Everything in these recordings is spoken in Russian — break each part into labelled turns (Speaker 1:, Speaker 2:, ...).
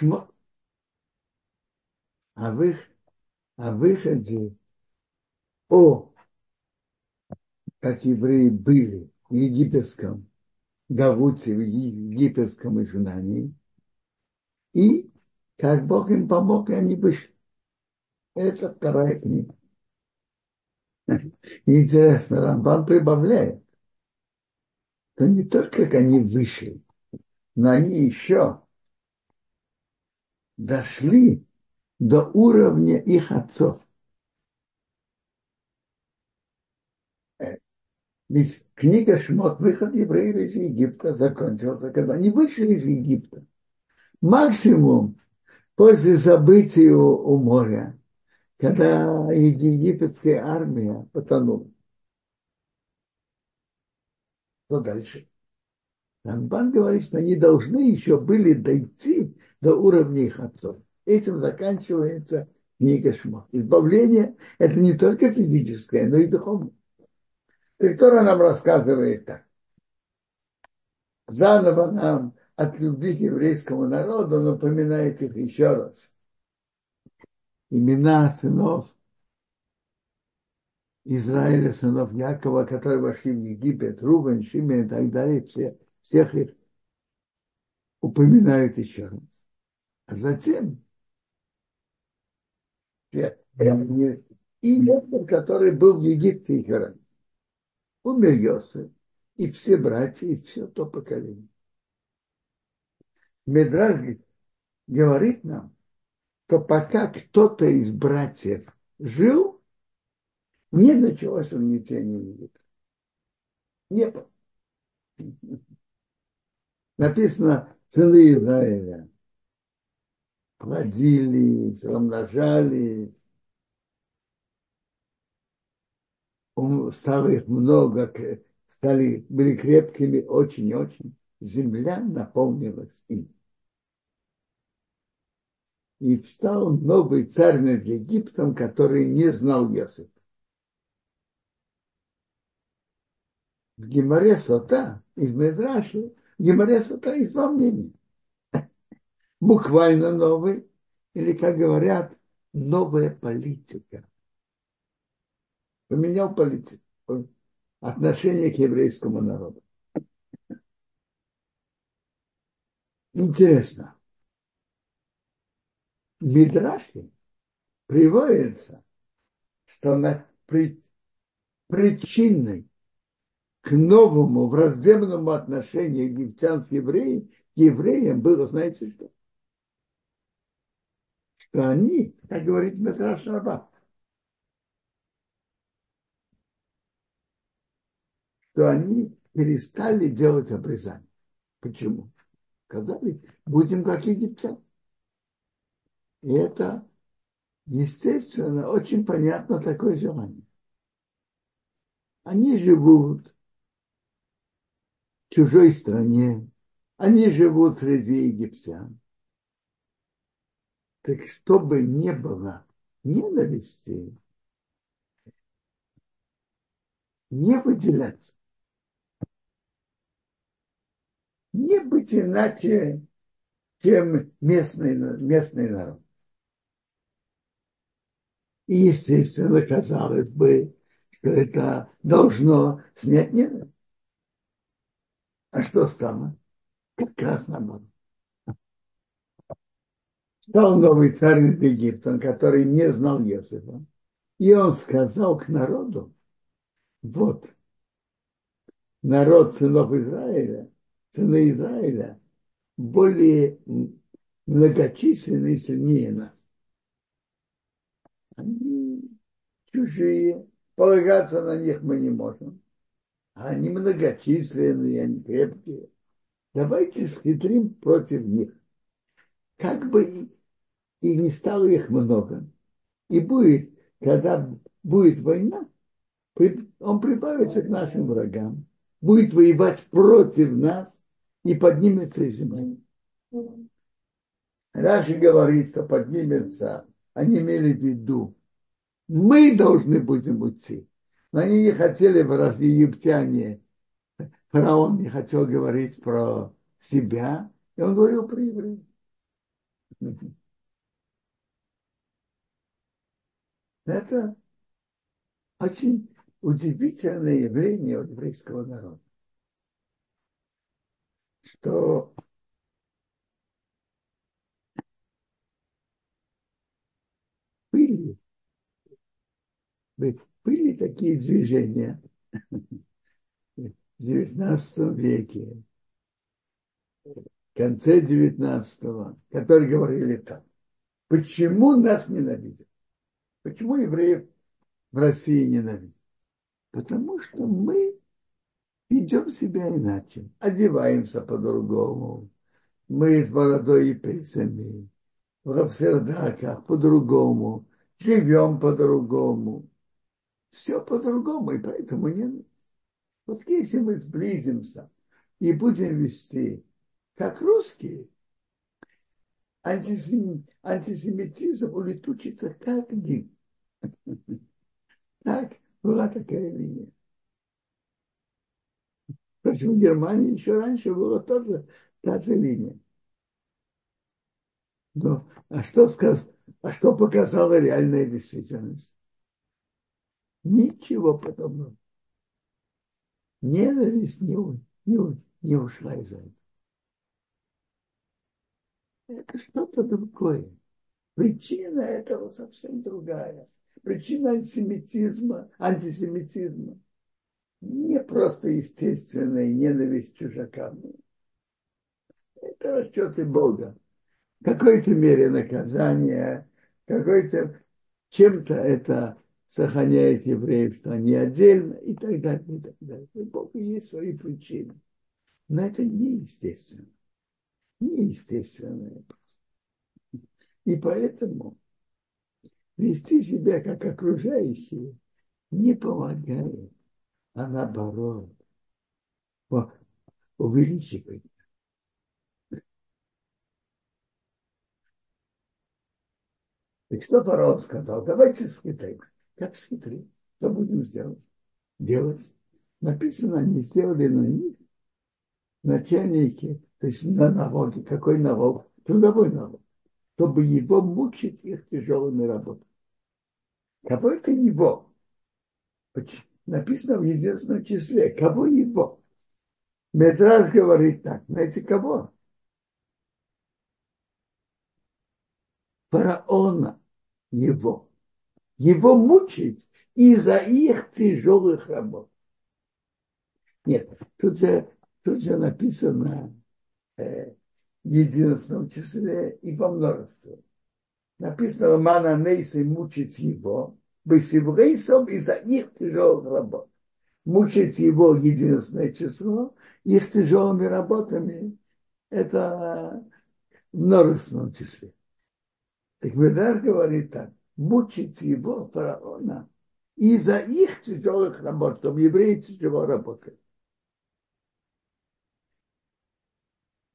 Speaker 1: Шмо... о, вы... о выходе, о, как евреи были в египетском Гавуте, в египетском изгнании, и как Бог им помог, и они вышли. Это вторая книга. Интересно, Рамбан прибавляет, что не только как они вышли, но они еще дошли до уровня их отцов. Ведь книга Шмот, выход евреев из Египта закончился, когда они вышли из Египта. Максимум после событий у, у моря, когда египетская армия потонула. Что дальше? Рамбан говорит, что они должны еще были дойти до уровня их отцов. Этим заканчивается книга Шмот. Избавление – это не только физическое, но и духовное. Тора нам рассказывает так. Заново нам от любви к еврейскому народу напоминает их еще раз. Имена сынов Израиля, сынов Якова, которые вошли в Египет, Рубен, Шимен и так далее, все, всех их упоминают еще раз. А затем и Йосиф, который был в Египте и Харане. Умер Йосиф, и все братья, и все то поколение. Медраж говорит нам, что пока кто-то из братьев жил, не началось угнетение Египта. Не было. Написано сыны Израиля плодились, размножались, стало их много, стали, были крепкими очень-очень. Земля наполнилась им. И встал новый царь над Египтом, который не знал Йосифа. В Геморе Сота, Медраши, в Геморе Сота есть два мнения. Буквально новый, или, как говорят, новая политика поменял политику, отношение к еврейскому народу. Интересно. В Мидраше приводится, что на при, причиной к новому враждебному отношению египтян с евреями, евреям было, знаете что? Что они, как говорит Метраш Рабат, что они перестали делать обрезание. Почему? Сказали, будем как египтяне. И это, естественно, очень понятно такое желание. Они живут чужой стране, они живут среди египтян. Так чтобы не было ненависти, не выделяться не быть иначе, чем местный, местный народ. И, естественно, казалось бы, что это должно снять ненависть. А что стало? Как раз наоборот. Стал новый царь над Египтом, который не знал Иосифа. И он сказал к народу, вот, народ сынов Израиля, сыны Израиля более многочисленные и сильнее нас. Они чужие, полагаться на них мы не можем. А они многочисленные, они крепкие. Давайте схитрим против них. Как бы и, и не стало их много. И будет, когда будет война, он прибавится к нашим врагам, будет воевать против нас, и поднимется из земли. Раши говорит, что поднимется, они имели в виду, мы должны будем уйти. Но они не хотели, египтяне, фараон не хотел говорить про себя, и он говорил про евреев. Это очень удивительное явление еврейского народа, что были, были такие движения в XIX веке, в конце XIX, которые говорили так. Почему нас ненавидят? Почему евреев в России ненавидят? Потому что мы ведем себя иначе, одеваемся по-другому, мы с бородой и пейсами, в Равсердаках по-другому, живем по-другому. Все по-другому, и поэтому не Вот если мы сблизимся и будем вести как русские, антисем... антисемитизм улетучится как дым. Так, была такая линия. Впрочем, в Германии еще раньше была тоже та же линия. Но, а что, сказ... а что показала реальная действительность? Ничего подобного. Ненависть не, не, не ушла из этого. Это что-то другое. Причина этого совсем другая. Причина антисемитизма, антисемитизма не просто естественная ненависть чужакам. Это расчеты Бога. В какой-то мере наказание, какой-то чем-то это сохраняет евреев, что они отдельно и так далее, и так далее. У Бога есть свои причины. Но это неестественно. Неестественное. И поэтому вести себя как окружающие не помогает, а наоборот увеличивает. Так что фараон сказал? Давайте схитрим. Как схитрим? Что будем сделать? делать? Написано, они сделали на них начальники, то есть на налоги. Какой налог? Трудовой налог. Чтобы его мучить их тяжелыми работами. Кого это его? Написано в единственном числе. Кого его? Медраж говорит так. Знаете, кого? Фараона его. Его мучить из-за их тяжелых работ. Нет, тут же, тут же написано э, в единственном числе и во множестве. Написано Мана Нейсы мучить его, Бесиврейсом из-за их тяжелых работ. Мучить его единственное число, их тяжелыми работами, это в множественном числе. Так Медар говорит так, мучить его, фараона, из-за их тяжелых работ, чтобы евреи тяжело работали.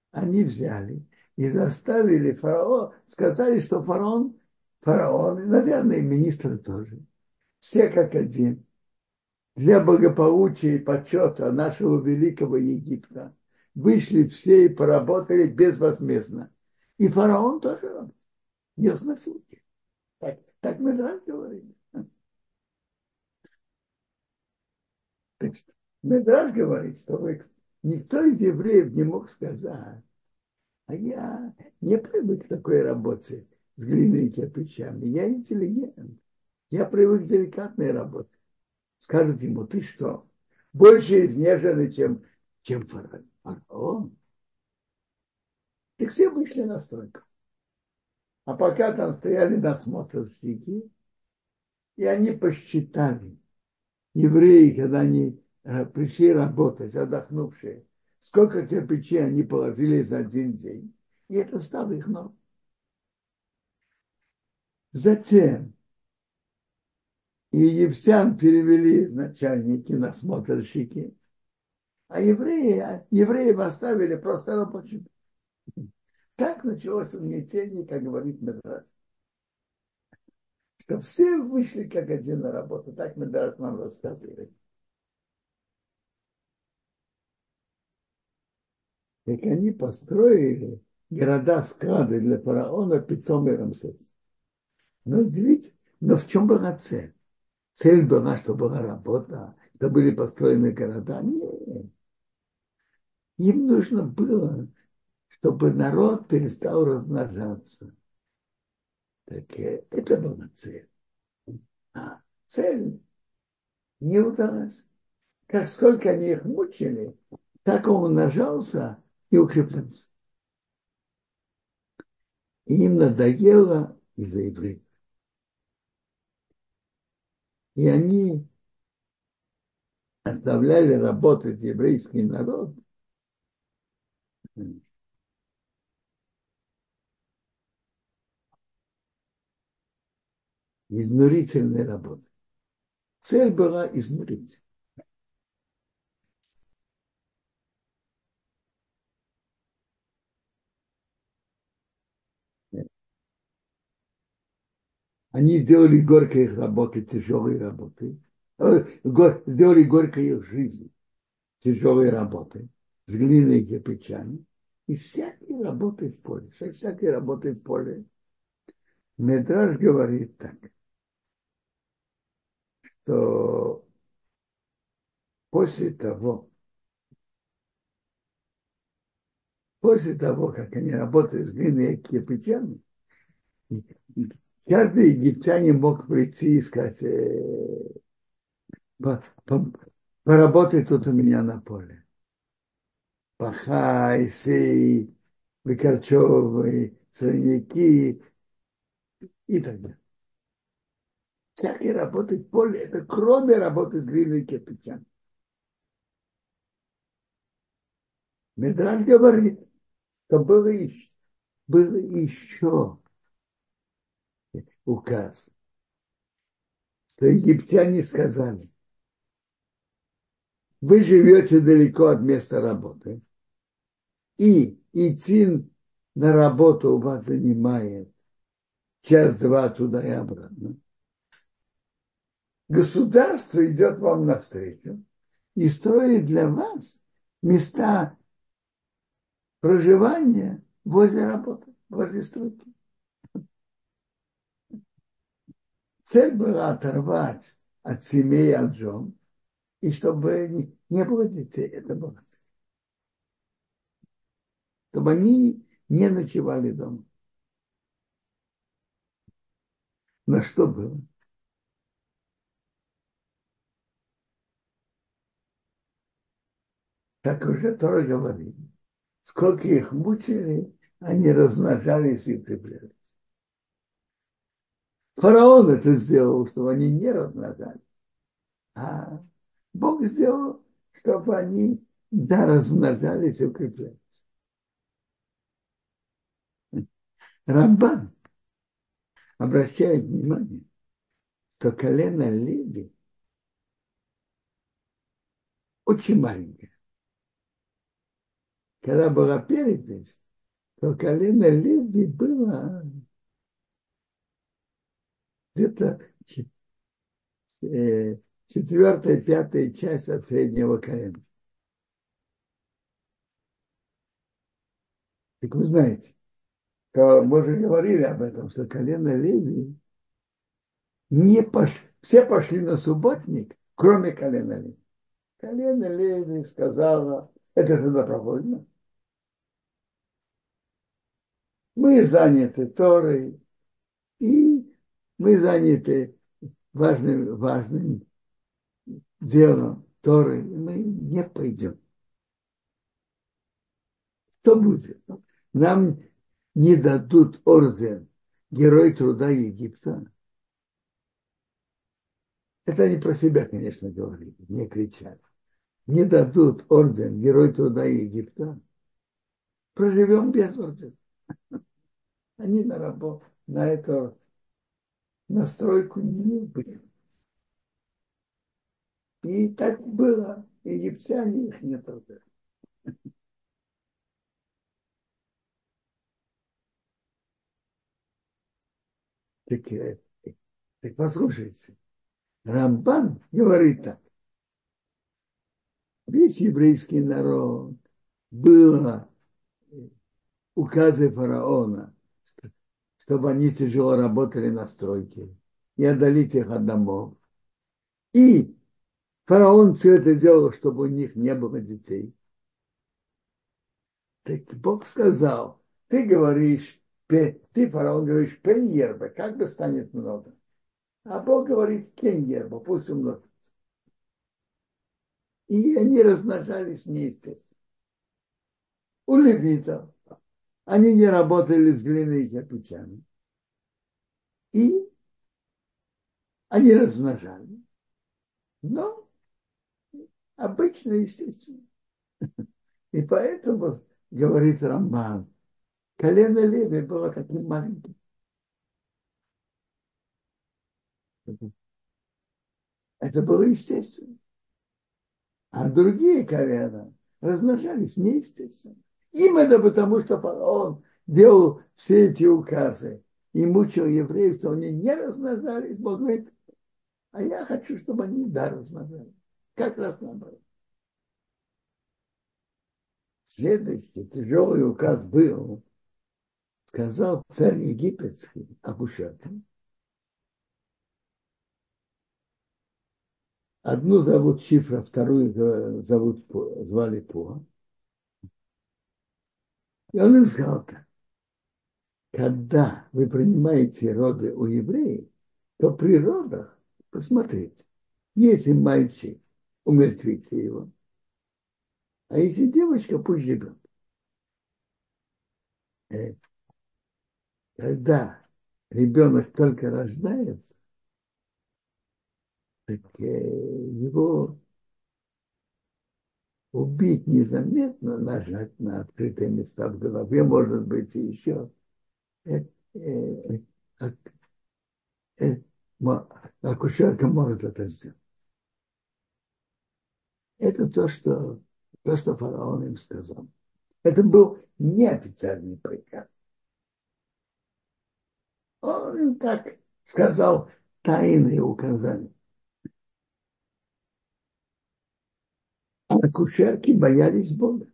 Speaker 1: Они взяли и заставили фараона, сказали, что фараон, фараон, и, наверное, и министры тоже, все как один, для благополучия и почета нашего великого Египта, вышли все и поработали безвозмездно. И фараон тоже работал на суки. Так, так Медраж говорит. Так что говорит, что никто из евреев не мог сказать, а я не привык к такой работе с глиной и кирпичами. Я интеллигент. Я привык к деликатной работе. Скажут ему, ты что, больше изнеженный, чем, чем фараон? Так все вышли на стройку. А пока там стояли насмотрщики, и они посчитали, евреи, когда они э, пришли работать, отдохнувшие, сколько кирпичей они положили за один день. И это стало их норм. Затем и египтян перевели начальники, насмотрщики, а евреи, а евреев оставили просто рабочими. Так началось угнетение, как говорит Медраж. Что все вышли как один на работу. Так Медраж нам рассказывает. Так они построили города, склады для фараона, Питом и Рамсес. Но удивительно, но в чем была цель? Цель была, чтобы была работа, чтобы были построены города. Нет. Им нужно было, чтобы народ перестал размножаться. Так это была цель. А цель не удалась. Как сколько они их мучили, так он умножался и укреплялся. И им надоело из-за евреев. И они оставляли работать еврейский народ изнурительной работы. Цель была изнурить. Они сделали горькой их работы, тяжелые работы. Э, сделали горькой их жизнь, тяжелые работы, с глиной и кирпичами. И всякие работы в поле, всякие работы в поле. Медраж говорит так, что после того, после того, как они работают с глиной и кирпичами, каждый египтянин мог прийти и сказать, э, поработай тут у меня на поле. Пахай, сей, выкорчевывай, сорняки и так далее. Всякие работы в поле, это кроме работы с глиной и кирпичами. Медраж говорит, что было еще, было еще указ, что египтяне сказали, вы живете далеко от места работы, и идти на работу у вас занимает час-два туда и обратно. Государство идет вам навстречу и строит для вас места проживания возле работы, возле стройки. Цель была оторвать от семей, от жен, и чтобы не, было детей. Это цель. Чтобы они не ночевали дома. На что было? Как уже тоже говорили, сколько их мучили, они размножались и укреплялись. Фараон это сделал, чтобы они не размножались. А Бог сделал, чтобы они да, размножались и укреплялись. Рамбан обращает внимание, что колено Леви очень маленькое. Когда была перепись, то колено Леви было где-то э, четвертая, пятая часть от среднего колена. Так вы знаете, мы уже говорили об этом, что колено Леви не пош... все пошли на субботник, кроме колена Леви. Колено Леви сказала, это же добровольно. Мы заняты Торой, и мы заняты важным, важным делом Торы, мы не пойдем. Что будет? Нам не дадут орден Герой труда Египта. Это они про себя, конечно, говорили, не кричали. Не дадут орден Герой труда Египта. Проживем без ордена. Они на работу, на эту настройку не были. И так было. Египтяне их не трогали. Так, э, так послушайте. Рамбан говорит так. Весь еврейский народ было указы фараона, чтобы они тяжело работали на стройке и отдалить их от домов. И фараон все это сделал, чтобы у них не было детей. Так Бог сказал, ты говоришь, ты, фараон, говоришь, пеньерба, как бы станет много. А Бог говорит, кеньерба, пусть умножится. И они размножались неестественно. У левитов они не работали с глиной и кирпичами. И они размножали. Но обычно, естественно. И поэтому, говорит Рамбан, колено Леви было таким маленьким. Это было естественно. А другие колена размножались неестественно. Им это потому, что фараон делал все эти указы и мучил евреев, что они не размножались. Бог говорит, а я хочу, чтобы они да размножались. Как раз наоборот. Следующий тяжелый указ был, сказал царь египетский Абушатин, Одну зовут Шифра, вторую зовут, звали Пуа. И он им сказал так. Когда вы принимаете роды у евреев, то при родах посмотрите. Если мальчик, умертвите его. А если девочка, пусть живет. Э, когда ребенок только рождается, так э, его убить незаметно, нажать на открытые места в голове, может быть, и еще. Э, э, э, э, акушерка может это сделать. Это то, что, то, что фараон им сказал. Это был неофициальный приказ. Он так сказал тайные указания. А акушерки боялись Бога.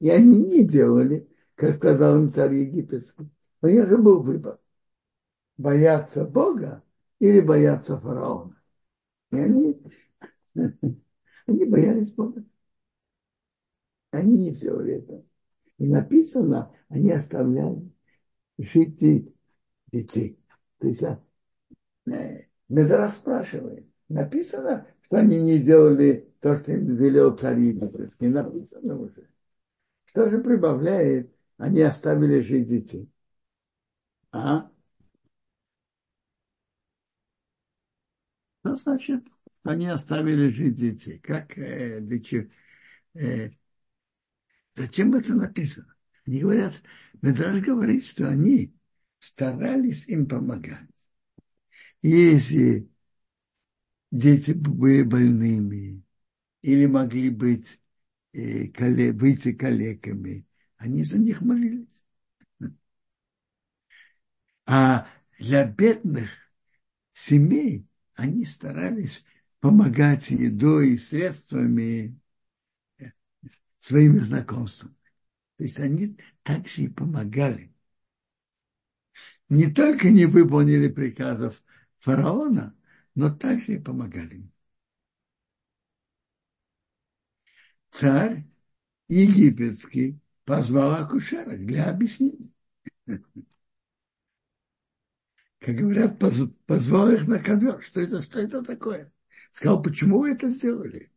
Speaker 1: И они не делали, как сказал им царь египетский. Но я же был выбор. Бояться Бога или бояться фараона. И они, они боялись Бога. Они не сделали это. И написано, они оставляли жить детей. То есть, э, Медра спрашивает, написано, что они не сделали то, что им велел царь египетский. Написано уже. Что же прибавляет, они оставили жить детей? А? Что значит, они оставили жить детей? Как, э, для э, зачем это написано? Они говорят, Медраж говорит, что они старались им помогать. Если дети были больными или могли быть э, коле, выйти калеками, они за них молились. А для бедных семей они старались помогать едой и средствами своими знакомствами. То есть они также и помогали. Не только не выполнили приказов фараона, но также и помогали. Царь египетский позвал акушерок для объяснения. Как говорят, позвал их на ковер. Что это, что это такое? Сказал, почему вы это сделали?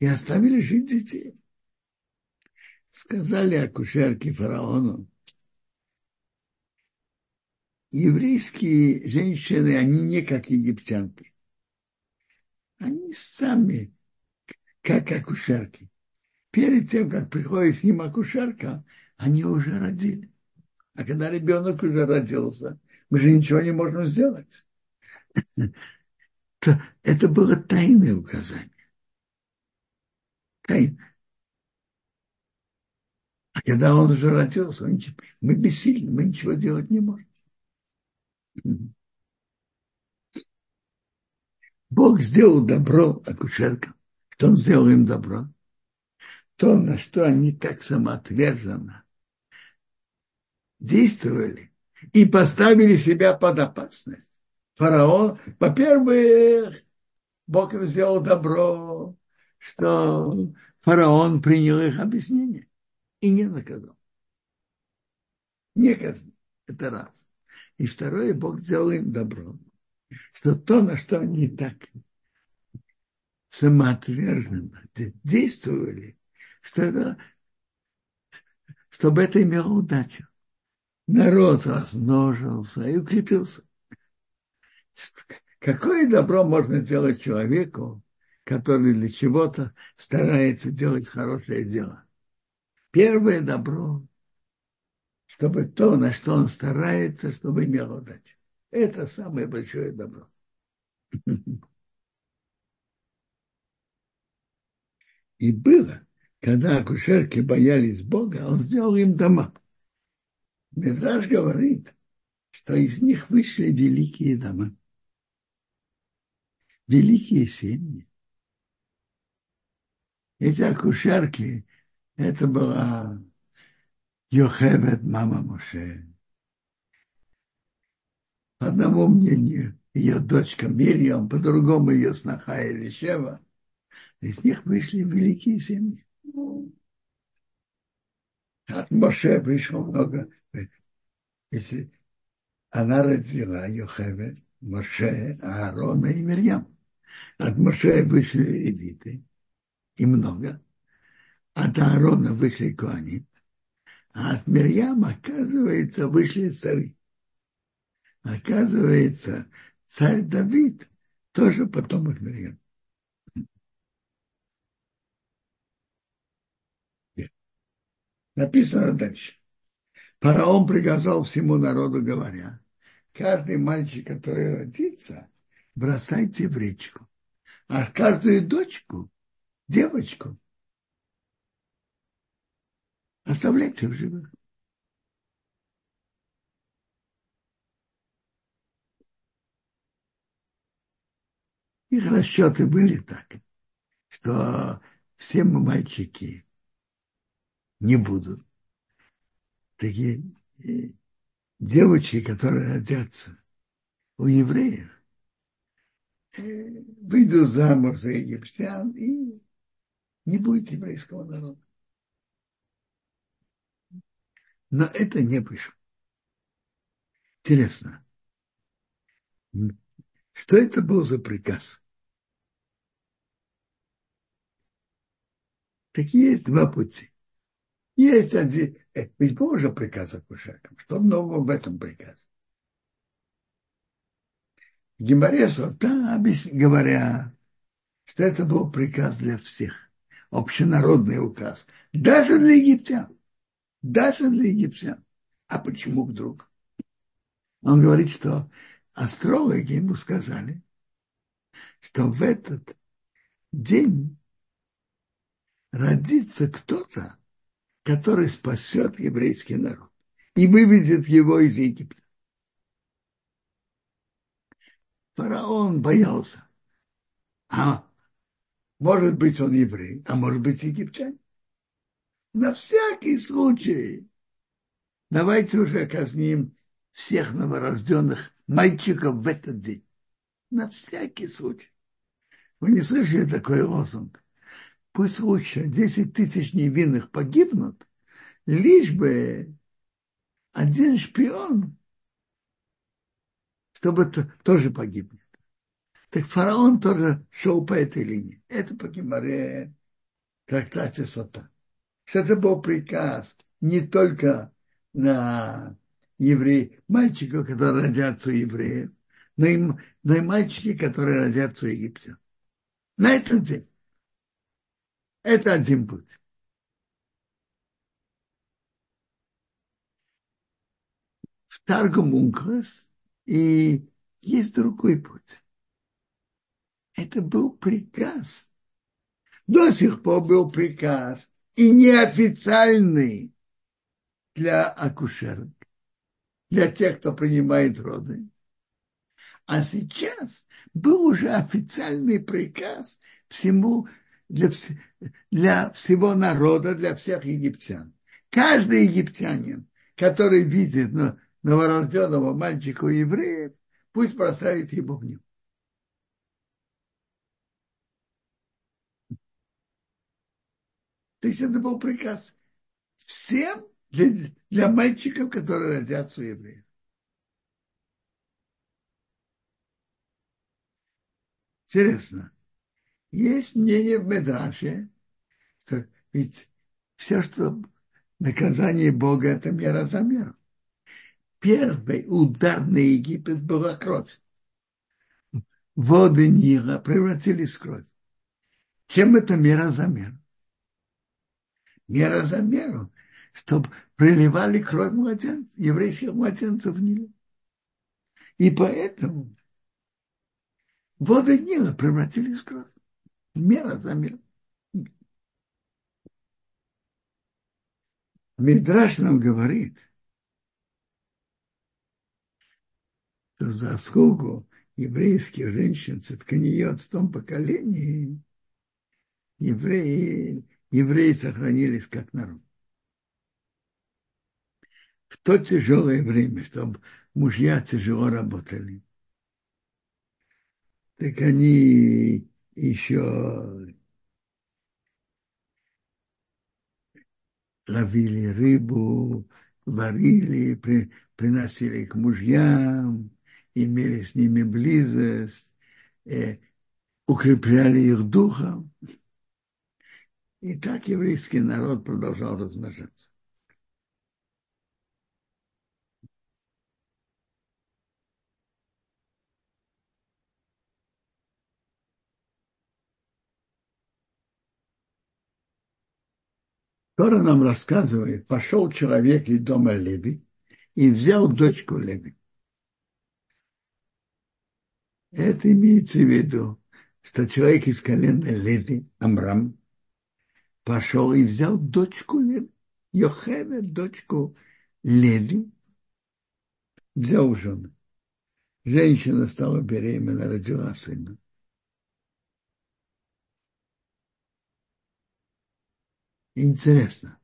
Speaker 1: И оставили жить детей. Сказали акушерке фараону, еврейские женщины, они не как египтянки. Они сами как акушерки. Перед тем, как приходит к ним акушерка, они уже родили. А когда ребенок уже родился, мы же ничего не можем сделать. То это было тайное указание. Тайное. А когда он уже родился, мы бессильны, мы ничего делать не можем. Бог сделал добро акушеркам. Кто он сделал им добро? то, на что они так самоотверженно действовали и поставили себя под опасность. Фараон, во-первых, Бог им сделал добро, что фараон принял их объяснение и не наказал. Не казнил. Это раз. И второе, Бог сделал им добро. Что то, на что они так самоотверженно действовали, что это, чтобы это имело удачу. Народ размножился и укрепился. Какое добро можно делать человеку, который для чего-то старается делать хорошее дело? Первое добро, чтобы то, на что он старается, чтобы имело удачу. Это самое большое добро. И было, когда акушерки боялись Бога, он сделал им дома. Медраж говорит, что из них вышли великие дома. Великие семьи. Эти акушерки, это была Йохевет, мама Моше. По одному мнению, ее дочка Мирьям, по другому ее сноха Елишева. Из них вышли великие семьи. От Моше вышло много. Если она родила Йохевет, Моше, Аарона и Мирьям. От Моше вышли левиты, и много. От Аарона вышли коани, а от Мирьяма, оказывается, вышли цари. Оказывается, царь Давид тоже потомок Мирьям. Написано дальше. Фараон приказал всему народу, говоря, каждый мальчик, который родится, бросайте в речку. А каждую дочку, девочку, оставляйте в живых. Их расчеты были так, что все мальчики не будут. Такие э, девочки, которые родятся у евреев, э, выйдут замуж за египтян и не будет еврейского народа. Но это не вышло. Интересно, что это был за приказ? Такие есть два пути. Есть один, э, ведь был уже приказ акушеркам. Что нового в этом приказе? Геморе Сота говорят, что это был приказ для всех, общенародный указ, даже для египтян, даже для египтян. А почему вдруг? Он говорит, что астрологи ему сказали, что в этот день родится кто-то, который спасет еврейский народ и выведет его из Египта. Фараон боялся. А может быть он еврей, а может быть египтянин. На всякий случай давайте уже казним всех новорожденных мальчиков в этот день. На всякий случай. Вы не слышали такой лозунг? пусть лучше 10 тысяч невинных погибнут, лишь бы один шпион, чтобы -то тоже погибнет. Так фараон тоже шел по этой линии. Это по Гимаре трактате Сота. Что это был приказ не только на евреев, мальчиков, которые родятся у евреев, но и, но и мальчики, которые родятся у египтян. На этот день. Это один путь. В Таргум Ункрес и есть другой путь. Это был приказ. До сих пор был приказ и неофициальный для акушерок, для тех, кто принимает роды. А сейчас был уже официальный приказ всему для, для всего народа, для всех египтян. Каждый египтянин, который видит новорожденного мальчика евреев, пусть бросает его в него. То есть это был приказ всем для, для мальчиков, которые родятся у евреев. Интересно. Есть мнение в Медраше, что ведь все, что наказание Бога, это мера за меру. Первый удар на Египет была кровь. Воды Нила превратились в кровь. Чем это мера за меру? Мера за меру, чтобы проливали кровь младенцев, еврейских младенцев в Ниле. И поэтому воды Нила превратились в кровь. Мера за меру. Мидраш нам говорит, что заслугу еврейских женщин цитканиот в том поколении евреи, евреи сохранились как народ. В то тяжелое время, чтобы мужья тяжело работали, так они еще ловили рыбу, варили, при, приносили к мужьям, имели с ними близость, э, укрепляли их духом. И так еврейский народ продолжал размножаться. Тора нам рассказывает, пошел человек из дома Леви и взял дочку Леви. Это имеется в виду, что человек из колена Леви, Амрам, пошел и взял дочку Леви, Йохеве, дочку Леви, взял жену. Женщина стала беременна, родила сына. Интересно.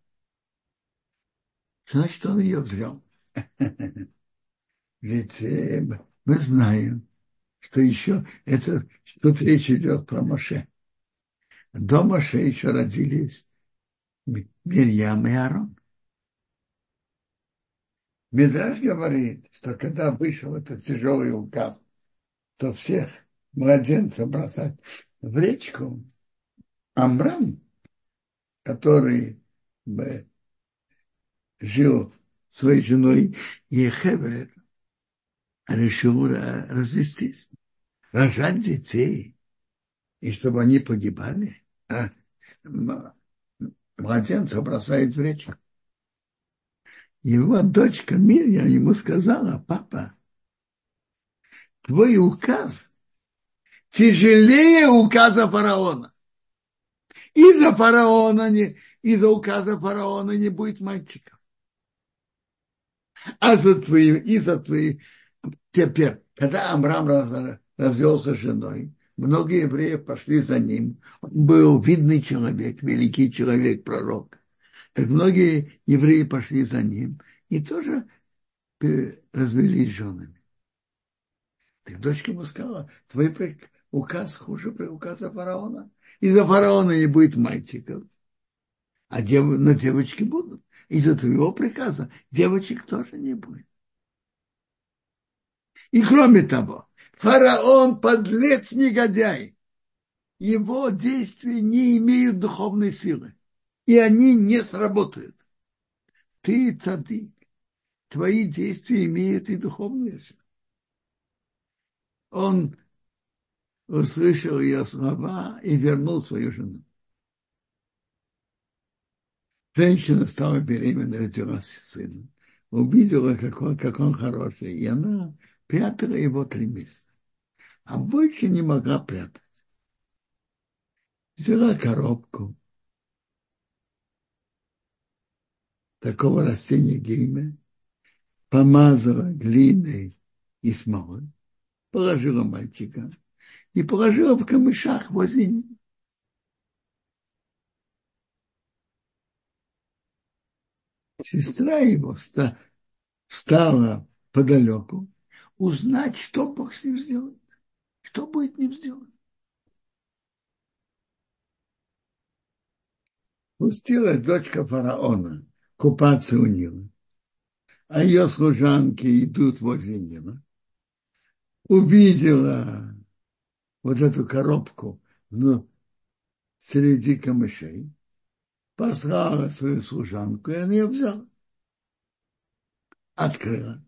Speaker 1: Значит, он ее взял. Ведь э, мы знаем, что еще это, тут речь идет про Моше. До Моше еще родились Мирьям и Арон. Медраж говорит, что когда вышел этот тяжелый указ, то всех младенцев бросать в речку, Амрам который жил своей женой Ехевер, решил развестись, рожать детей, и чтобы они погибали, младенца бросает в речку. Его дочка Мирья ему сказала, папа, твой указ тяжелее указа фараона. Из-за фараона, не, из-за указа фараона не будет мальчиков. А за твои, из-за твои, теперь, когда Амрам раз, развелся с женой, многие евреи пошли за ним. Он был видный человек, великий человек, пророк. Так многие евреи пошли за ним и тоже развелись женами. Так дочка ему сказала, твой указ хуже указа фараона. Из-за фараона не будет мальчиков, а дев... но девочки будут. Из-за твоего приказа девочек тоже не будет. И кроме того, фараон подлец негодяй. Его действия не имеют духовной силы. И они не сработают. Ты цадик. Твои действия имеют и духовную силу. Он услышал ее слова и вернул свою жену. Женщина стала беременной, родила сына. Увидела, как он, как он хороший, и она прятала его три месяца. А больше не могла прятать. Взяла коробку такого растения гейме, помазала глиной и смолой, положила мальчика и положила в камышах возле. Сестра его встала подалеку узнать, что Бог с ним сделает. Что будет с ним сделать. Пустилась дочка фараона купаться у Нила, а ее служанки идут возле Нила. Увидела вот эту коробку ну, среди камышей, послала свою служанку, и она ее взяла. Открыла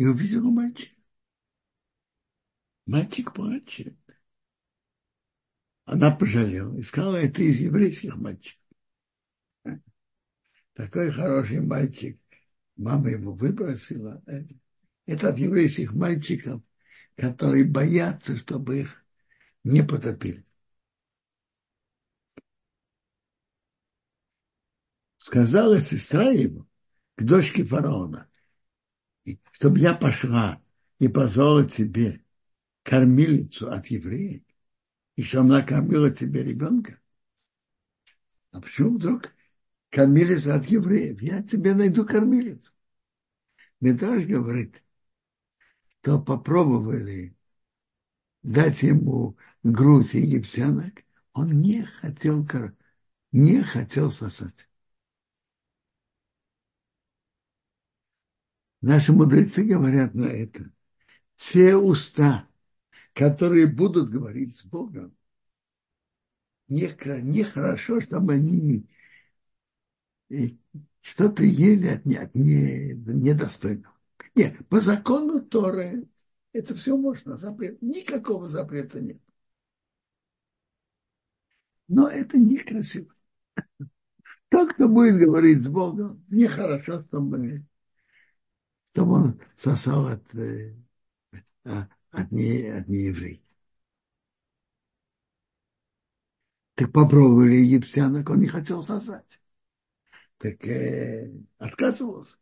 Speaker 1: и увидела мальчика. Мальчик плачет. Она пожалела и сказала, это из еврейских мальчиков. Такой хороший мальчик. Мама его выбросила. Это от еврейских мальчиков, которые боятся, чтобы их не потопили. Сказала сестра ему к дочке фараона, чтобы я пошла и позвала тебе кормилицу от евреев, и что она кормила тебе ребенка. А почему вдруг кормилица от евреев? Я тебе найду кормилицу. Медраж говорит, что попробовали дать ему грудь египтянок, он не хотел, не хотел сосать. Наши мудрецы говорят на это. Все уста, которые будут говорить с Богом, нехорошо, не чтобы они что-то ели от не, недостойного. Нет, по закону Торы это все можно, запрет. Никакого запрета нет. Но это некрасиво. Тот, кто будет говорить с Богом, нехорошо, чтобы, чтобы он сосал от, э, а, от, не, от неевреев. Так попробовали египтянок, он не хотел сосать. Так э, отказывался.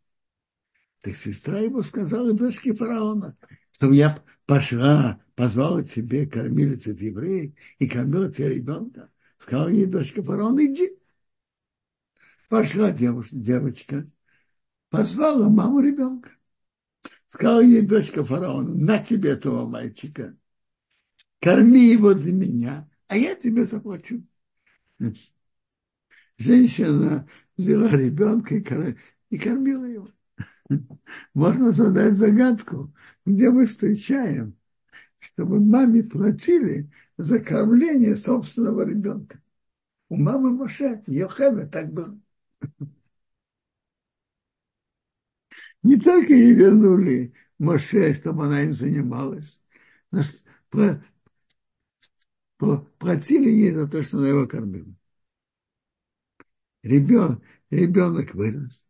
Speaker 1: Так сестра его сказала дочке фараона, чтобы я пошла, позвала тебе кормилицу от евреев и кормила тебе ребенка. Сказала ей дочка фараона, иди. Пошла девушка, девочка, позвала маму ребенка. Сказала ей дочка фараона, на тебе этого мальчика, корми его для меня, а я тебе заплачу. Женщина взяла ребенка и кормила его. Можно задать загадку, где мы встречаем, чтобы маме платили за кормление собственного ребенка. У мамы Моше, Йохева, так было. Не только ей вернули Моше, чтобы она им занималась, но платили ей за то, что она его кормила. Ребенок, ребенок вырос.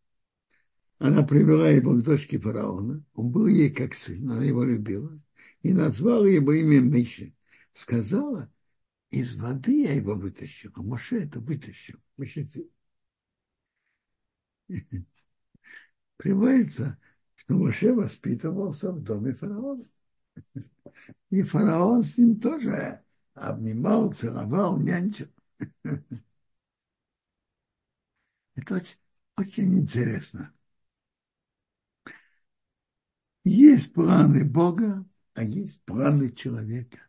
Speaker 1: Она привела его к дочке фараона. Он был ей как сын, она его любила. И назвала его имя Миша. Сказала, из воды я его вытащил, а Моше это вытащил. Приводится, что Моше воспитывался в доме фараона. И фараон с ним тоже обнимал, целовал, нянчил. Это очень, очень интересно. Есть планы Бога, а есть планы человека.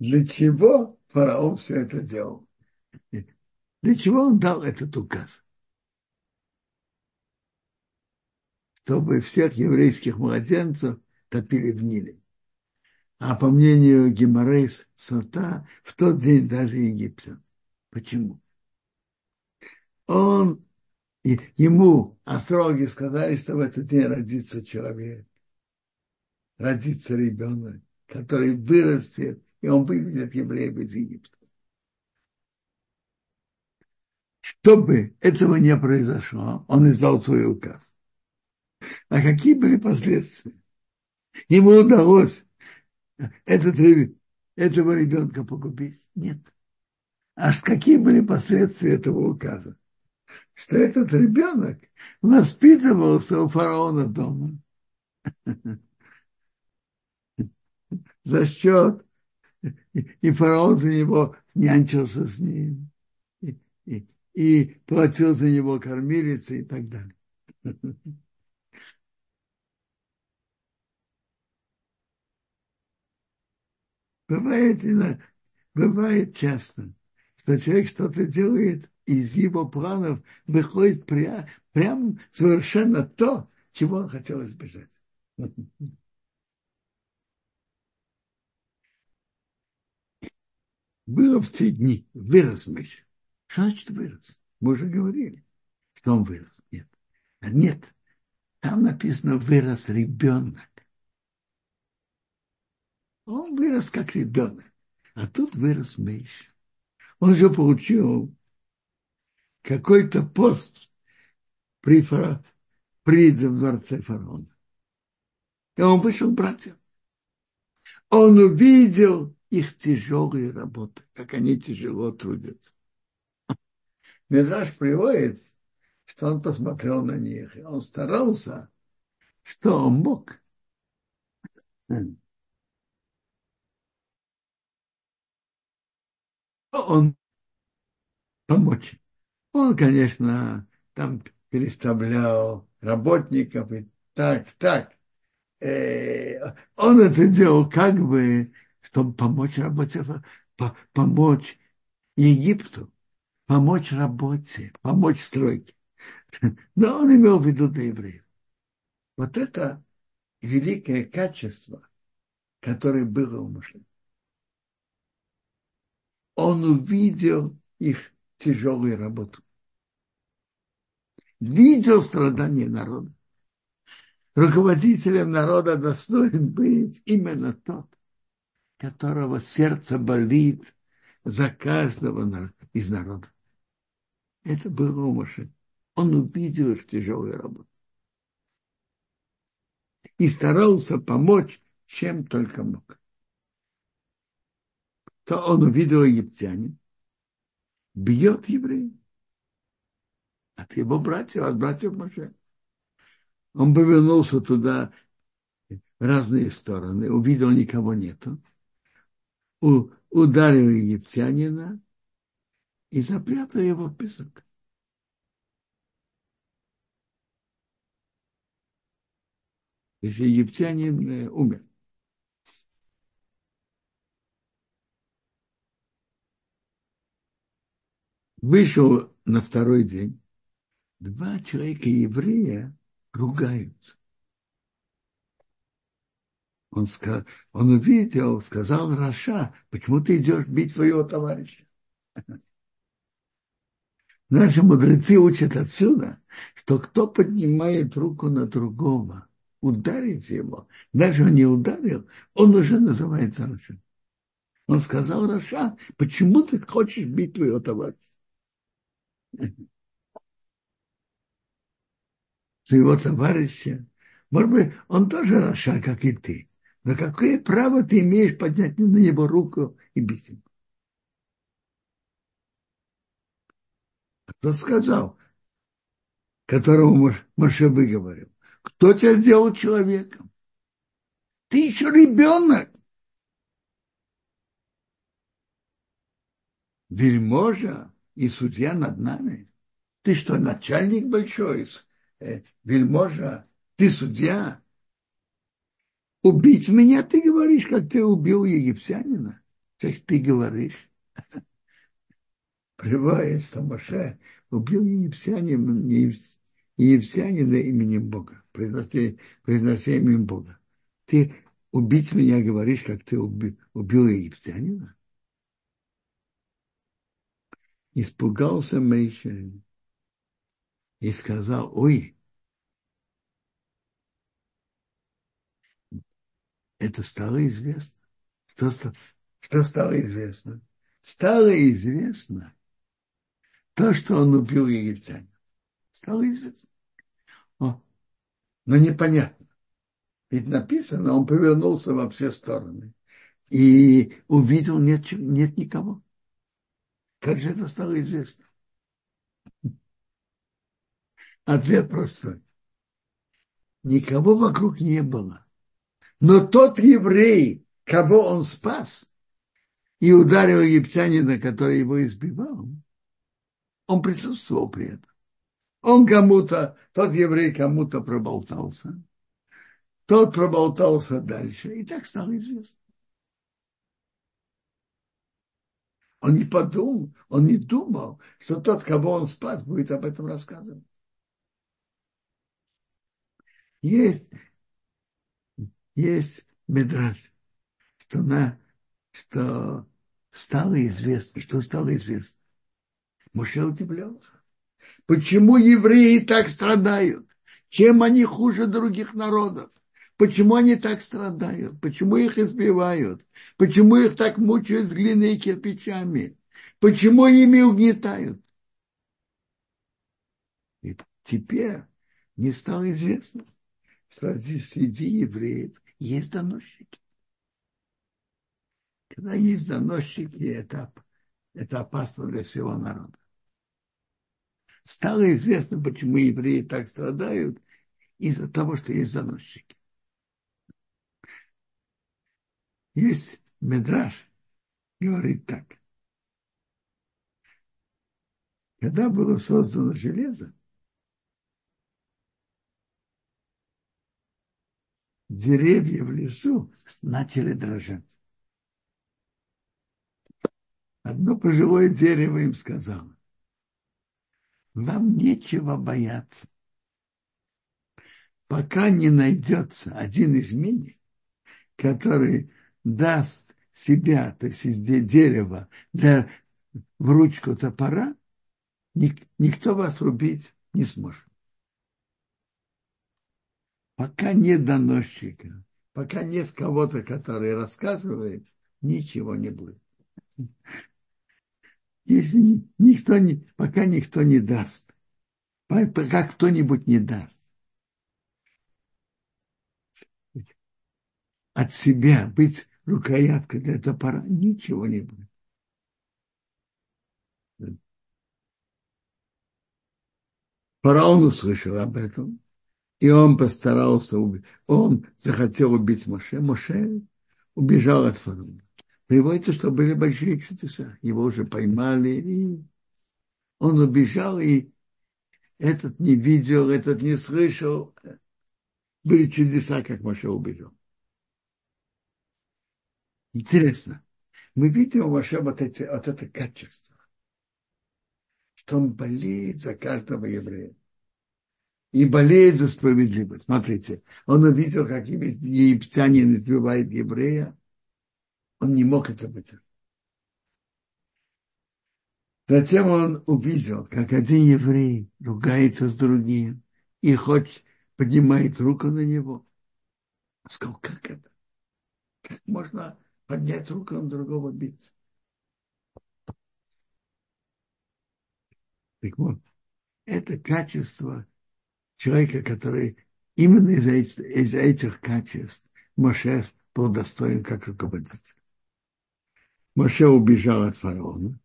Speaker 1: Для чего фараон все это делал? Для чего он дал этот указ? Чтобы всех еврейских младенцев топили в Ниле. А по мнению Геморрейс Сота, в тот день даже египтян. Почему? Он и ему остроги сказали, что в этот день родится человек, родится ребенок, который вырастет, и он выведет евреев из Египта. Чтобы этого не произошло, он издал свой указ. А какие были последствия? Ему удалось этот, этого ребенка погубить? Нет. Аж какие были последствия этого указа? что этот ребенок воспитывался у фараона дома за счет, и фараон за него нянчился с ним, и, и, и платил за него кормилица и так далее. Бывает, бывает часто, что человек что-то делает, и из его планов выходит прям, прям совершенно то, чего он хотел избежать. Было в те дни, вырос Миша. Что значит вырос? Мы уже говорили, что он вырос. Нет. А нет, там написано вырос ребенок. Он вырос как ребенок. А тут вырос Миша. Он же получил какой-то пост при, фара, при дворце фараона. И он вышел братьям. Он увидел их тяжелые работы, как они тяжело трудятся. Медраж приводит, что он посмотрел на них, и он старался, что он мог. Он помочь. Он, конечно, там переставлял работников и так, так. Э, он это делал как бы, чтобы помочь работе, помочь Египту, помочь работе, помочь стройке. Но он имел в виду для евреев. Вот это великое качество, которое было у мужчин. Он увидел их тяжелую работу. Видел страдания народа. Руководителем народа достоин быть именно тот, которого сердце болит за каждого из народа. Это было у Моше. Он увидел их тяжелую работу. И старался помочь, чем только мог. То он увидел египтянин, бьет евреев. От его братьев, от братьев Моше. Он повернулся туда разные стороны, увидел, никого нету, ударил египтянина и запрятал его в песок. Если египтянин э, умер. Вышел на второй день, два человека еврея ругаются. Он, сказал, он увидел, сказал רשע, почему ты идешь бить своего товарища? Наши мудрецы учат отсюда, что кто поднимает руку на другого, ударить его, даже он не ударил, он уже называется רשע. Он сказал Раша, почему ты хочешь бить твоего товарища? своего товарища. Может быть, он тоже Раша, как и ты. Но какое право ты имеешь поднять на него руку и бить его? Кто сказал, которому Моше выговорил? Кто тебя сделал человеком? Ты еще ребенок. Вельможа и судья над нами. Ты что, начальник большой? Э, вельможа? Ты судья? Убить меня, ты говоришь, как ты убил египтянина. Что ты говоришь? Приводит, что Моше убил египтянина, египтянина именем Бога, произнося именем Бога. Ты убить меня говоришь, как ты убил, убил египтянина? Испугался Мейша и сказал, ой, это стало известно. Что, что стало известно? Стало известно то, что он убил египтянина. Стало известно. О, но непонятно. Ведь написано, он повернулся во все стороны и увидел, нет, нет никого. Как же это стало известно? Ответ простой. Никого вокруг не было. Но тот еврей, кого он спас, и ударил египтянина, который его избивал, Он присутствовал при этом. Он кому-то, тот еврей кому-то проболтался, тот проболтался дальше, и так стало известно. Он не подумал, он не думал, что тот, кого он спас, будет об этом рассказывать. Есть, есть медраж, что, на, что стало известно, что стало известно. Муше удивлялся. Почему евреи так страдают? Чем они хуже других народов? Почему они так страдают? Почему их избивают? Почему их так мучают с глиной и кирпичами? Почему ими угнетают? И теперь не стало известно, что здесь среди евреев есть доносчики. Когда есть доносчики, это, это опасно для всего народа стало известно, почему евреи так страдают, из-за того, что есть заносчики. Есть Медраж, говорит так. Когда было создано железо, деревья в лесу начали дрожать. Одно пожилое дерево им сказало, вам нечего бояться. Пока не найдется один изменник, который даст себя, то есть из дерева, для, в ручку топора, ник, никто вас убить не сможет. Пока нет доносчика, пока нет кого-то, который рассказывает, ничего не будет если никто не, пока никто не даст, пока кто-нибудь не даст от себя быть рукояткой для топора, ничего не будет. Фараон услышал об этом, и он постарался, он захотел убить Моше. Моше убежал от фараона. Приводится, что были большие чудеса. Его уже поймали, и он убежал, и этот не видел, этот не слышал. Были чудеса, как Маша убежал. Интересно. Мы видим у Маша вот, эти, вот это качество, что он болеет за каждого еврея. И болеет за справедливость. Смотрите, он увидел, как египтянин избивает еврея, он не мог это вытерпеть. Затем он увидел, как один еврей ругается с другим и хоть поднимает руку на него. Он сказал, как это? Как можно поднять руку на другого биться? Так вот, это качество человека, который именно из-за из этих качеств Моше был достоин как руководитель. Моше убежал от фараона,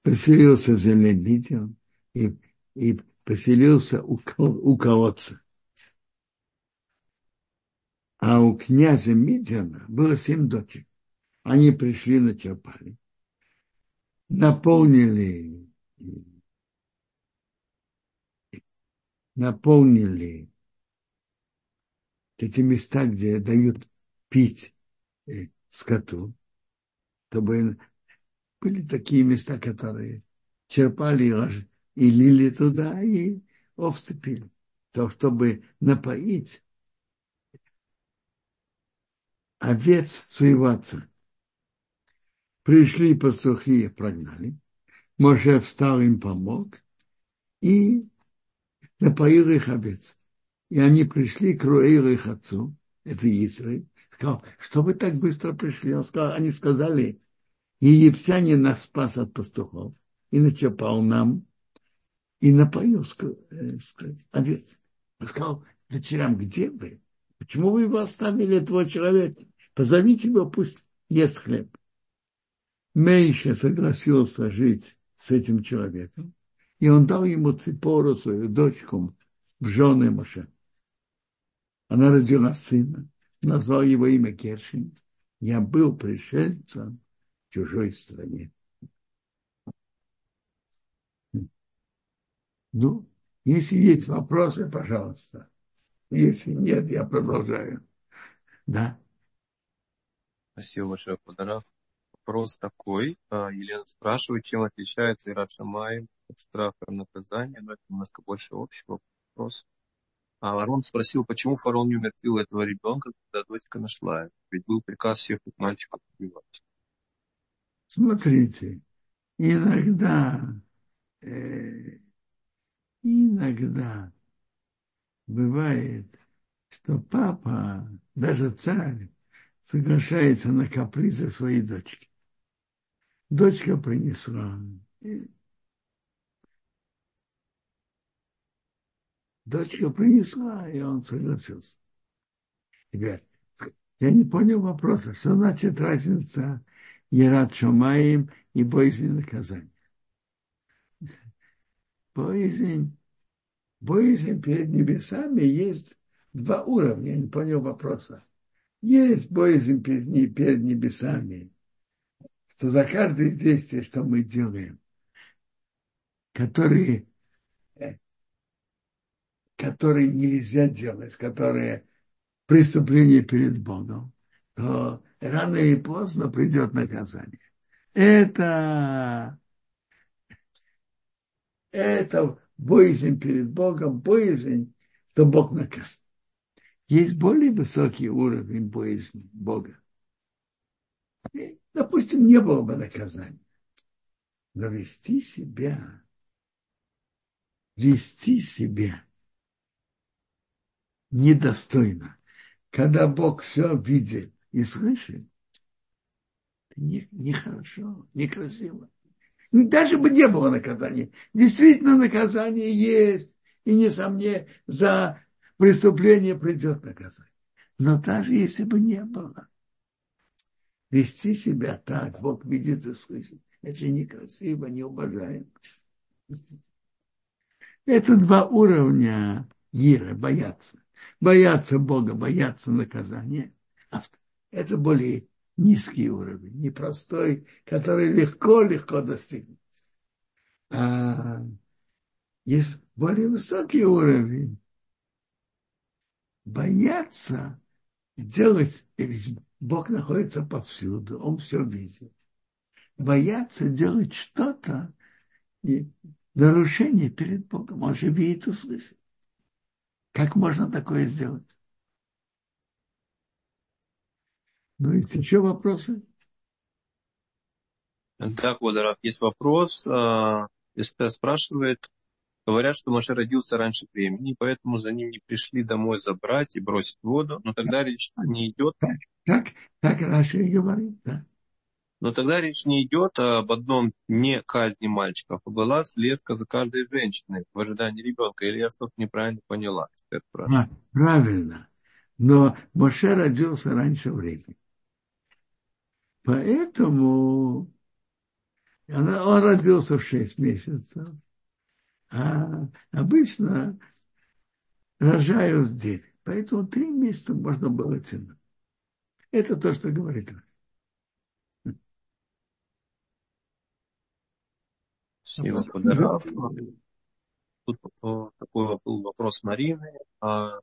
Speaker 1: поселился в земле Мидиан и, и поселился у, у колодца. А у князя Мидиана было семь дочек. Они пришли, начерпали, наполнили, наполнили эти места, где дают пить э, скоту, чтобы были такие места, которые черпали и лили туда, и овцы пили. То, чтобы напоить овец своего отца. Пришли пастухи и прогнали. Моше встал им помог и напоил их овец. И они пришли к Руэйру их отцу, это Исраиль, сказал, что вы так быстро пришли? Он сказал, они сказали, египтянин нас спас от пастухов и начепал нам и напоил э, овец. Он сказал дочерям, где вы? Почему вы его оставили, этого человека? Позовите его, пусть ест хлеб. Мейша согласился жить с этим человеком, и он дал ему Ципору, свою дочку, в жены Моше. Она родила сына, назвал его имя Кершин. Я был пришельцем чужой стране. Ну, если есть вопросы, пожалуйста. Если нет, я продолжаю. Да.
Speaker 2: Спасибо большое, Подарав. Вопрос такой. А, Елена спрашивает, чем отличается Ират от страха наказания. Но это немножко больше общего вопрос. А Арон спросил, почему фараон не умертвил этого ребенка, когда дочка нашла его? Ведь был приказ всех мальчиков убивать.
Speaker 1: Смотрите, иногда, э, иногда бывает, что папа, даже царь, соглашается на капризы своей дочки. Дочка принесла. Дочка принесла, и он согласился. Теперь, я не понял вопроса, что значит разница Ерат Шамаем и боязнь наказания. Боязнь, боязнь перед небесами есть два уровня, я не понял вопроса. Есть боязнь перед, перед небесами, что за каждое действие, что мы делаем, которые, которые нельзя делать, которые преступление перед Богом, то рано или поздно придет наказание. Это, это боязнь перед Богом, боязнь, что Бог накажет. Есть более высокий уровень боязни Бога допустим, не было бы наказания. Но вести себя, вести себя недостойно, когда Бог все видит и слышит, нехорошо, не некрасиво. Даже бы не было наказания. Действительно, наказание есть. И, несомненно, за преступление придет наказание. Но даже если бы не было, вести себя так, Бог видит и слышит. Это же некрасиво, неуважаемо. Это два уровня Ира, бояться. Бояться Бога, бояться наказания. Это более низкий уровень, непростой, который легко-легко достигнуть. А есть более высокий уровень. Бояться делать Бог находится повсюду, Он все видит. Бояться делать что-то, нарушение перед Богом, Он же видит и слышит. Как можно такое сделать? Ну, есть еще вопросы?
Speaker 2: Да, Квадрат, есть вопрос. А, Эстер спрашивает, Говорят, что Моше родился раньше времени, поэтому за ним не пришли домой забрать и бросить воду. Но тогда речь не идет...
Speaker 1: Так, так, так Раши и говорит, да.
Speaker 2: Но тогда речь не идет об одном не казни мальчиков, а была слежка за каждой женщиной в ожидании ребенка. Или я что-то неправильно поняла?
Speaker 1: А, правильно. Но Моше родился раньше времени. Поэтому он родился в шесть месяцев. А обычно рожают девять. Поэтому три месяца можно было тянуть. Это то, что говорит
Speaker 2: Спасибо. Тут такой был вопрос Марины. А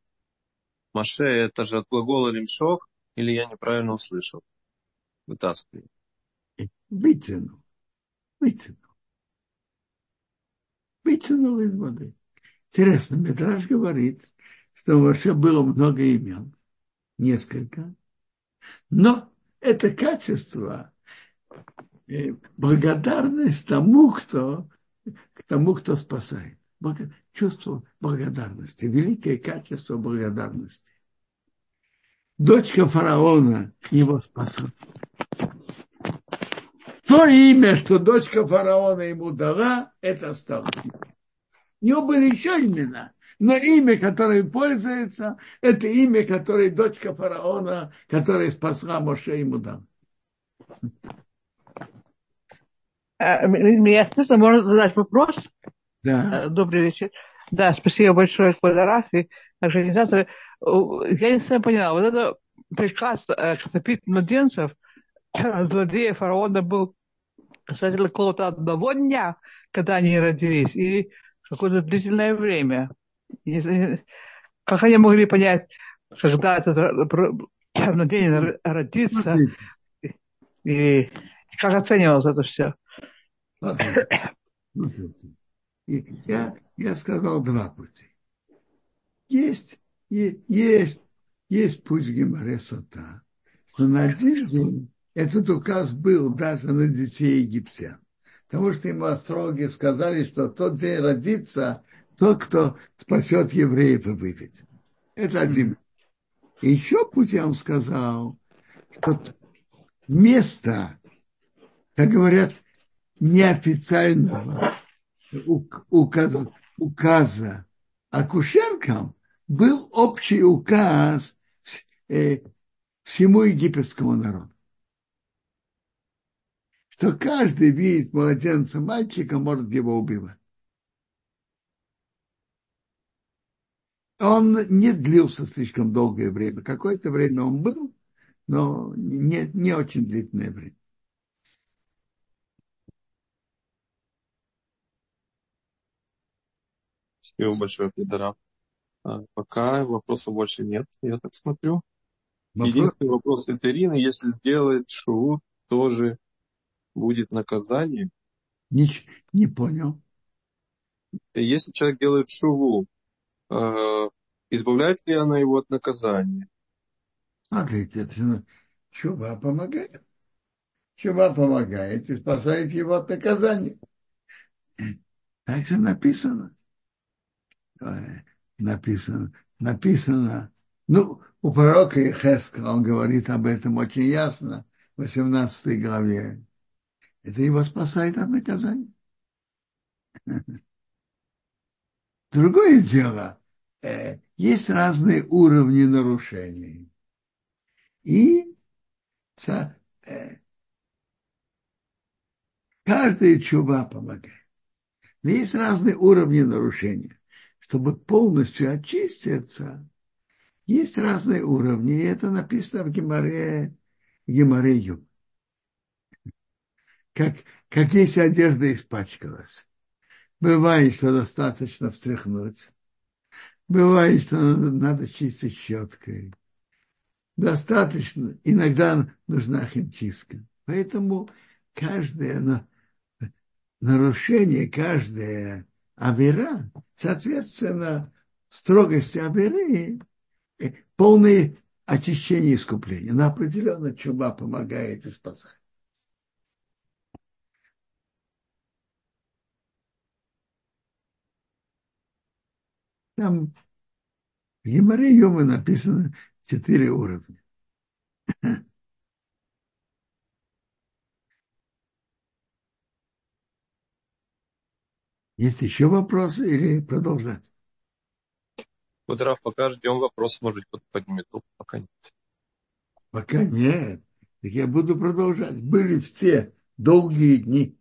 Speaker 2: Маше, это же от глагола лимшох, или я неправильно услышал? Вытаскивай.
Speaker 1: Вытянул. Вытянул вытянул из воды. Интересно, Метраж говорит, что Моше было много имен, несколько, но это качество, э, благодарность тому, кто, к тому, кто спасает. Чувство благодарности, великое качество благодарности. Дочка фараона его спасла. То имя, что дочка фараона ему дала, это осталось. У него были еще имена, но имя, которым пользуется, это имя, которое дочка фараона, которая спасла Моше ему дала.
Speaker 3: Э, меня слышно, можно задать вопрос?
Speaker 1: Да.
Speaker 3: Э, добрый вечер. Да, спасибо большое, фотографии, организаторы. Я не совсем поняла, вот это приказ, э, что младенцев, злодея фараона был касательно какого-то одного дня, когда они родились, или какое-то длительное время. Как они могли понять, когда этот младенец родится, и как оценивалось это все?
Speaker 1: Я, я сказал два пути. Есть, есть, есть путь Геморе Сота, что на один день этот указ был даже на детей египтян. Потому что ему остроги сказали, что тот день родится тот, кто спасет евреев и выведет. Это один. И еще путь я вам сказал, что место, как говорят, неофициального указа, указа акушеркам был общий указ э, всему египетскому народу. Что каждый видит младенца мальчика, может его убивать. Он не длился слишком долгое время. Какое-то время он был, но не, не очень длительное время.
Speaker 2: Спасибо большое, Федора. А, пока вопросов больше нет, я так смотрю. Вопрос? Единственный вопрос это Ирина, если сделает шоу, тоже будет наказание?
Speaker 1: Не, не понял.
Speaker 2: Если человек делает шуву, э, избавляет ли она его от наказания?
Speaker 1: Смотрите, это чува помогает. Чува помогает и спасает его от наказания. Так же написано. Написано, написано, ну, у пророка Ихеска он говорит об этом очень ясно, в 18 главе. Это его спасает от наказания. Другое дело, э, есть разные уровни нарушений. И э, каждая чуба помогает. Но есть разные уровни нарушения. Чтобы полностью очиститься, есть разные уровни. И это написано в Геморе, Геморе Юб. Как, как если одежда испачкалась. Бывает, что достаточно встряхнуть. Бывает, что надо, надо чистить щеткой. Достаточно. Иногда нужна химчистка. Поэтому каждое нарушение, каждая авера, соответственно, строгости аверы, э, полное очищение и искупление. Но определенно чума помогает и спасает. Там в Геморе Йома написано четыре уровня. Есть еще вопросы или продолжать?
Speaker 2: Кудрав, пока ждем вопрос, может быть, поднимет руку, пока нет.
Speaker 1: Пока нет. Так я буду продолжать. Были все долгие дни.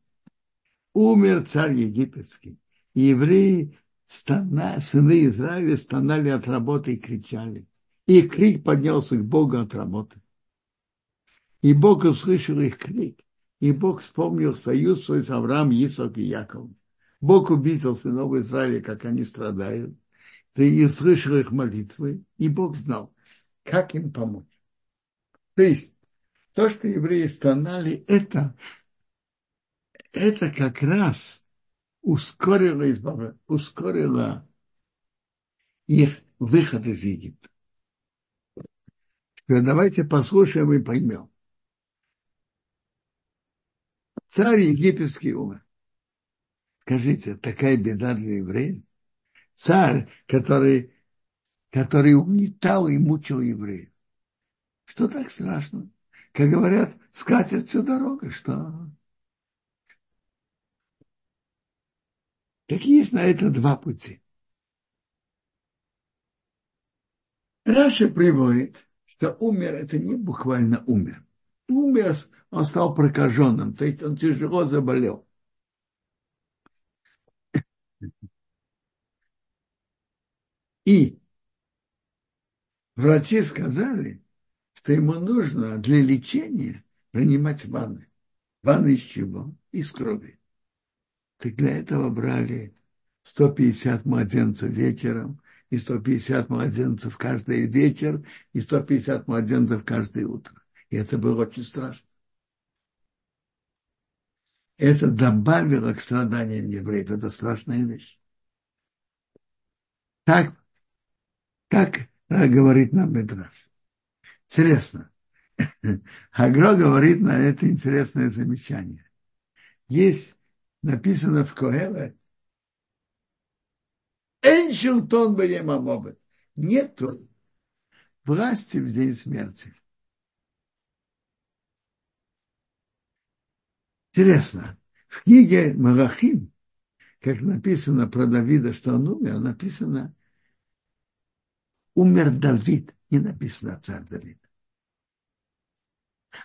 Speaker 1: Умер царь египетский. И евреи стана, сыны Израиля стонали от работы и кричали. И крик поднялся к Богу от работы. И Бог услышал их крик. И Бог вспомнил союз свой с Авраамом, Исаак и Яковом. Бог увидел сынов Израиля, как они страдают. Ты и слышал их молитвы, и Бог знал, как им помочь. То есть, то, что евреи стонали, это, это как раз ускорило, избавление, ускорило их выход из Египта. Теперь давайте послушаем и поймем. Царь египетский умер. Скажите, такая беда для евреев? Царь, который, который угнетал и мучил евреев. Что так страшно? Как говорят, скатят всю дорогу, что Так есть на это два пути. Раша приводит, что умер, это не буквально умер. Умер, он стал прокаженным, то есть он тяжело заболел. И врачи сказали, что ему нужно для лечения принимать ванны. Ванны из чего? Из крови. Так для этого брали 150 младенцев вечером, и 150 младенцев каждый вечер, и 150 младенцев каждое утро. И это было очень страшно. Это добавило к страданиям евреев. Это страшная вещь. Так, так говорит нам Медраж. Интересно. Агро говорит на это интересное замечание. Есть написано в Коэле, Эншилтон Баемамобет. Нету власти в день смерти. Интересно, в книге Малахим, как написано про Давида, что он умер, написано умер Давид, не написано царь Давид.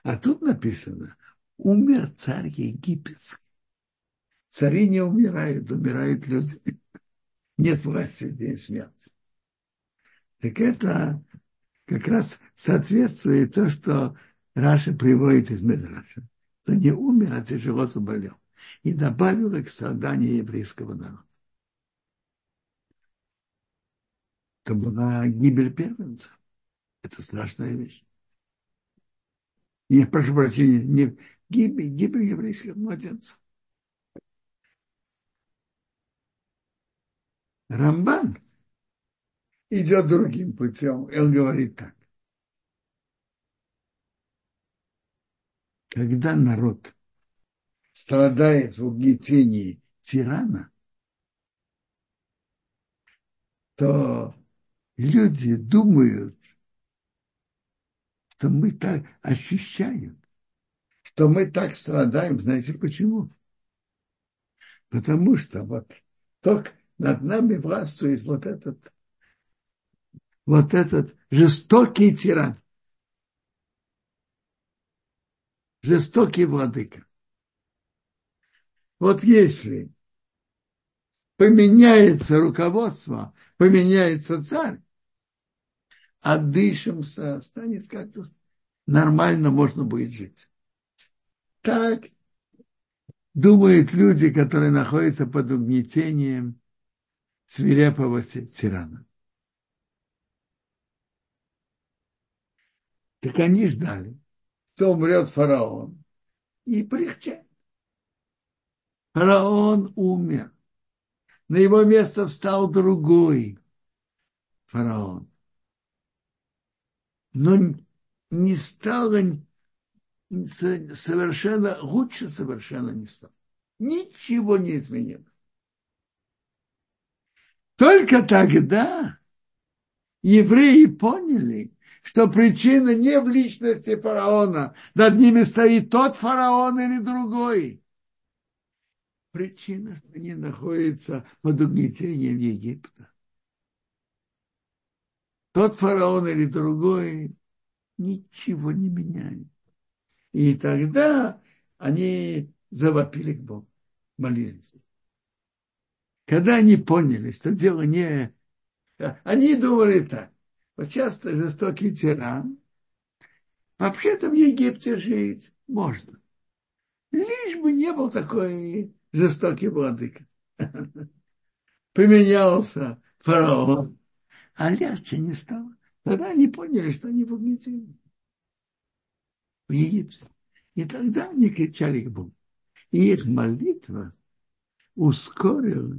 Speaker 1: А тут написано умер царь египетский. Цари не умирают, умирают люди. Нет власти в день смерти. Так это как раз соответствует то, что Раша приводит из Медраша. Что не умер, а тяжело заболел. И добавил к страданию еврейского народа. Это была гибель первенца. Это страшная вещь. Не, прошу прощения, не гибель, гибель еврейских младенцев. Рамбан идет другим путем, и он говорит так. Когда народ страдает в угнетении тирана, то люди думают, что мы так ощущаем, что мы так страдаем. Знаете почему? Потому что вот только над нами властвует вот этот, вот этот жестокий тиран. Жестокий владыка. Вот если поменяется руководство, поменяется царь, отдышимся, станет как-то нормально, можно будет жить. Так думают люди, которые находятся под угнетением свирепого тирана. Так они ждали, что умрет фараон, и прихчат. Фараон умер. На его место встал другой фараон. Но не стало совершенно, лучше совершенно не стало. Ничего не изменилось. Только тогда евреи поняли, что причина не в личности фараона, над ними стоит тот фараон или другой. Причина, что они находятся под угнетением Египта. Тот фараон или другой ничего не меняет. И тогда они завопили к Богу, молились. Когда они поняли, что дело не... Они думали так. Вот часто жестокий тиран. Вообще-то в Египте жить можно. Лишь бы не был такой жестокий владыка. Поменялся фараон. А легче не стало. Тогда они поняли, что они в угнетении. В Египте. И тогда они кричали к Богу. И их молитва ускорил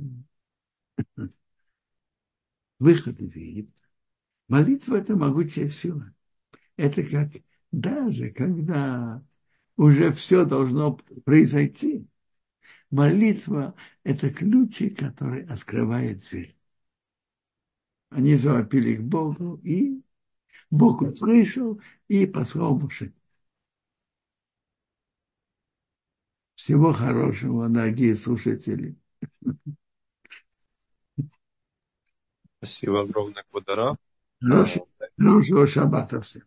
Speaker 1: выход из Египта. Молитва – это могучая сила. Это как даже когда уже все должно произойти, молитва – это ключик, который открывает дверь. Они завопили к Богу, и Бог услышал и послал Муше. Всего хорошего, дорогие слушатели.
Speaker 2: Спасибо огромное, Квадора.
Speaker 1: Хорошего, хорошего шаббата всем.